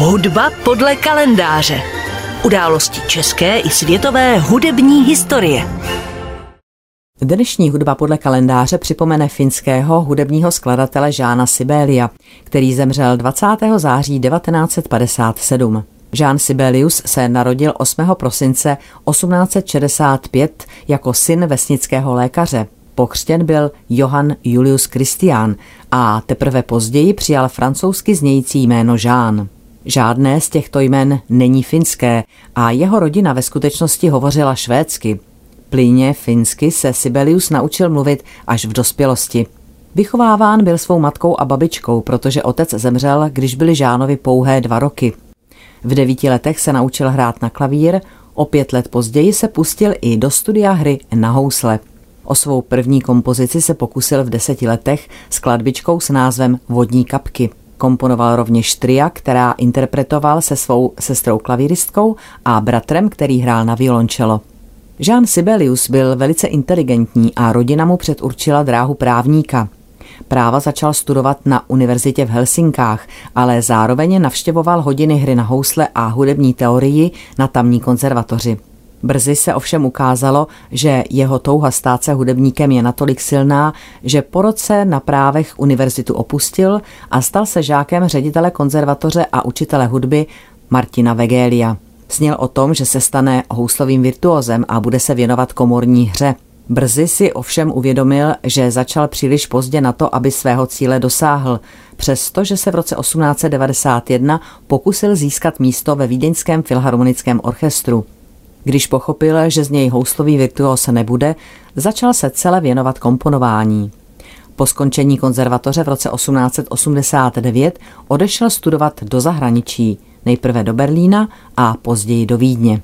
Hudba podle kalendáře. Události české i světové hudební historie. Dnešní hudba podle kalendáře připomene finského hudebního skladatele Žána Sibélia, který zemřel 20. září 1957. Jean Sibelius se narodil 8. prosince 1865 jako syn vesnického lékaře. Pokřtěn byl Johann Julius Christian a teprve později přijal francouzsky znějící jméno Jean. Žádné z těchto jmen není finské a jeho rodina ve skutečnosti hovořila švédsky. Plíně finsky se Sibelius naučil mluvit až v dospělosti. Vychováván byl svou matkou a babičkou, protože otec zemřel, když byli Žánovi pouhé dva roky. V devíti letech se naučil hrát na klavír, o pět let později se pustil i do studia hry na housle. O svou první kompozici se pokusil v deseti letech s kladbičkou s názvem Vodní kapky. Komponoval rovněž tria, která interpretoval se svou sestrou klavíristkou a bratrem, který hrál na violončelo. Jean Sibelius byl velice inteligentní a rodina mu předurčila dráhu právníka. Práva začal studovat na univerzitě v Helsinkách, ale zároveň navštěvoval hodiny hry na housle a hudební teorii na tamní konzervatoři. Brzy se ovšem ukázalo, že jeho touha stát se hudebníkem je natolik silná, že po roce na právech univerzitu opustil a stal se žákem ředitele konzervatoře a učitele hudby Martina Vegélia. Sněl o tom, že se stane houslovým virtuózem a bude se věnovat komorní hře. Brzy si ovšem uvědomil, že začal příliš pozdě na to, aby svého cíle dosáhl, přestože se v roce 1891 pokusil získat místo ve Vídeňském filharmonickém orchestru. Když pochopil, že z něj houslový virtuos nebude, začal se celé věnovat komponování. Po skončení konzervatoře v roce 1889 odešel studovat do zahraničí, nejprve do Berlína a později do Vídně.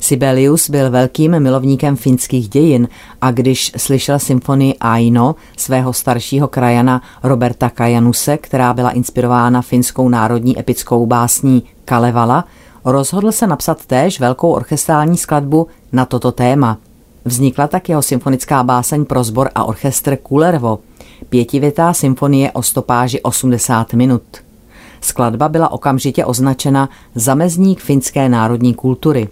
Sibelius byl velkým milovníkem finských dějin a když slyšel symfonii Aino svého staršího krajana Roberta Kajanuse, která byla inspirována finskou národní epickou básní Kalevala, rozhodl se napsat též velkou orchestrální skladbu na toto téma. Vznikla tak jeho symfonická báseň pro sbor a orchestr Kulervo, pětivětá symfonie o stopáži 80 minut. Skladba byla okamžitě označena zamezník finské národní kultury.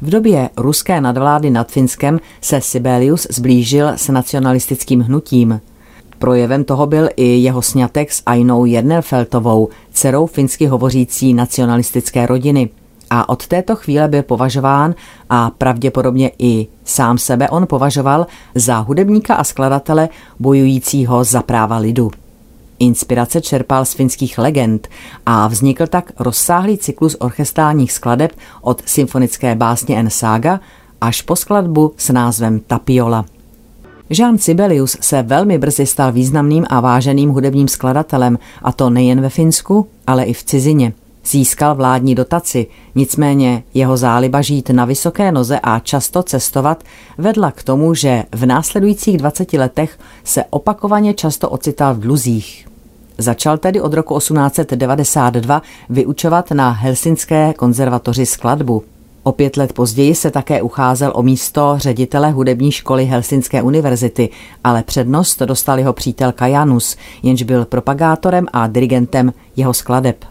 V době ruské nadvlády nad Finskem se Sibelius zblížil s nacionalistickým hnutím. Projevem toho byl i jeho sňatek s Ainou Jernerfeltovou, dcerou finsky hovořící nacionalistické rodiny. A od této chvíle byl považován a pravděpodobně i sám sebe on považoval za hudebníka a skladatele bojujícího za práva lidu. Inspirace čerpal z finských legend a vznikl tak rozsáhlý cyklus orchestrálních skladeb od symfonické básně N. Saga až po skladbu s názvem Tapiola. Jean Sibelius se velmi brzy stal významným a váženým hudebním skladatelem, a to nejen ve Finsku, ale i v cizině. Získal vládní dotaci, nicméně jeho záliba žít na vysoké noze a často cestovat vedla k tomu, že v následujících 20 letech se opakovaně často ocital v dluzích. Začal tedy od roku 1892 vyučovat na Helsinské konzervatoři skladbu. O pět let později se také ucházel o místo ředitele hudební školy Helsinské univerzity, ale přednost dostal jeho přítel Kajanus, jenž byl propagátorem a dirigentem jeho skladeb.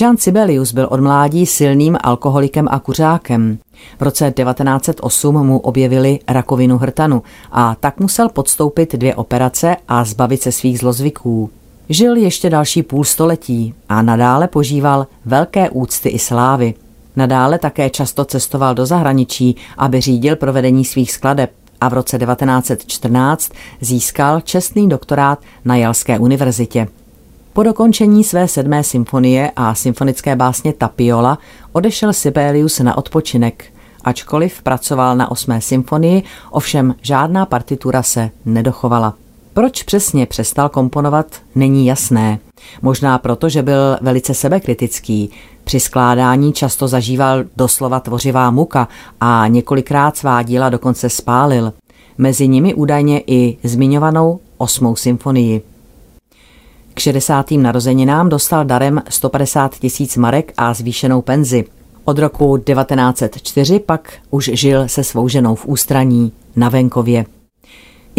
Jean Sibelius byl od mládí silným alkoholikem a kuřákem. V roce 1908 mu objevili rakovinu hrtanu a tak musel podstoupit dvě operace a zbavit se svých zlozvyků. Žil ještě další půl století a nadále požíval velké úcty i slávy. Nadále také často cestoval do zahraničí, aby řídil provedení svých skladeb a v roce 1914 získal čestný doktorát na Jalské univerzitě. Po dokončení své sedmé symfonie a symfonické básně Tapiola odešel Sibelius na odpočinek. Ačkoliv pracoval na osmé symfonii, ovšem žádná partitura se nedochovala. Proč přesně přestal komponovat, není jasné. Možná proto, že byl velice sebekritický. Při skládání často zažíval doslova tvořivá muka a několikrát svá díla dokonce spálil. Mezi nimi údajně i zmiňovanou osmou symfonii. K 60. narozeninám dostal darem 150 tisíc marek a zvýšenou penzi. Od roku 1904 pak už žil se svou ženou v ústraní na venkově.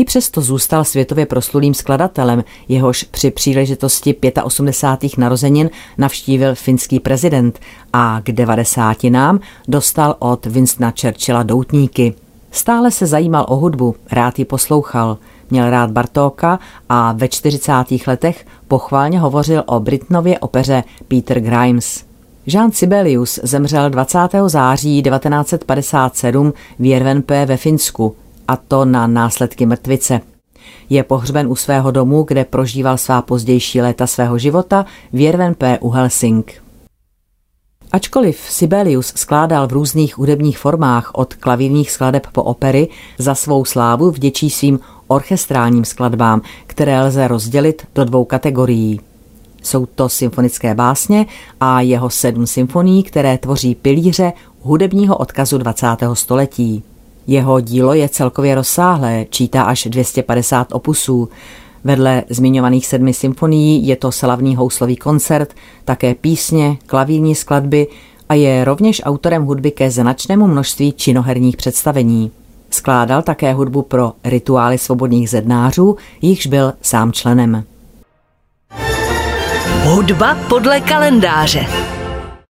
I přesto zůstal světově proslulým skladatelem, jehož při příležitosti 85. narozenin navštívil finský prezident a k 90. nám dostal od Winstona Churchilla doutníky. Stále se zajímal o hudbu, rád ji poslouchal, měl rád Bartóka a ve 40. letech pochválně hovořil o Britnově opeře Peter Grimes. Jean Sibelius zemřel 20. září 1957 v Jervenpe ve Finsku, a to na následky mrtvice. Je pohřben u svého domu, kde prožíval svá pozdější léta svého života v Jervenpe u Helsing. Ačkoliv Sibelius skládal v různých hudebních formách od klavírních skladeb po opery, za svou slávu vděčí svým orchestrálním skladbám, které lze rozdělit do dvou kategorií. Jsou to symfonické básně a jeho sedm symfonií, které tvoří pilíře hudebního odkazu 20. století. Jeho dílo je celkově rozsáhlé, čítá až 250 opusů. Vedle zmiňovaných sedmi symfonií je to slavný houslový koncert, také písně, klavírní skladby a je rovněž autorem hudby ke značnému množství činoherních představení. Skládal také hudbu pro rituály svobodných zednářů, jichž byl sám členem. Hudba podle kalendáře.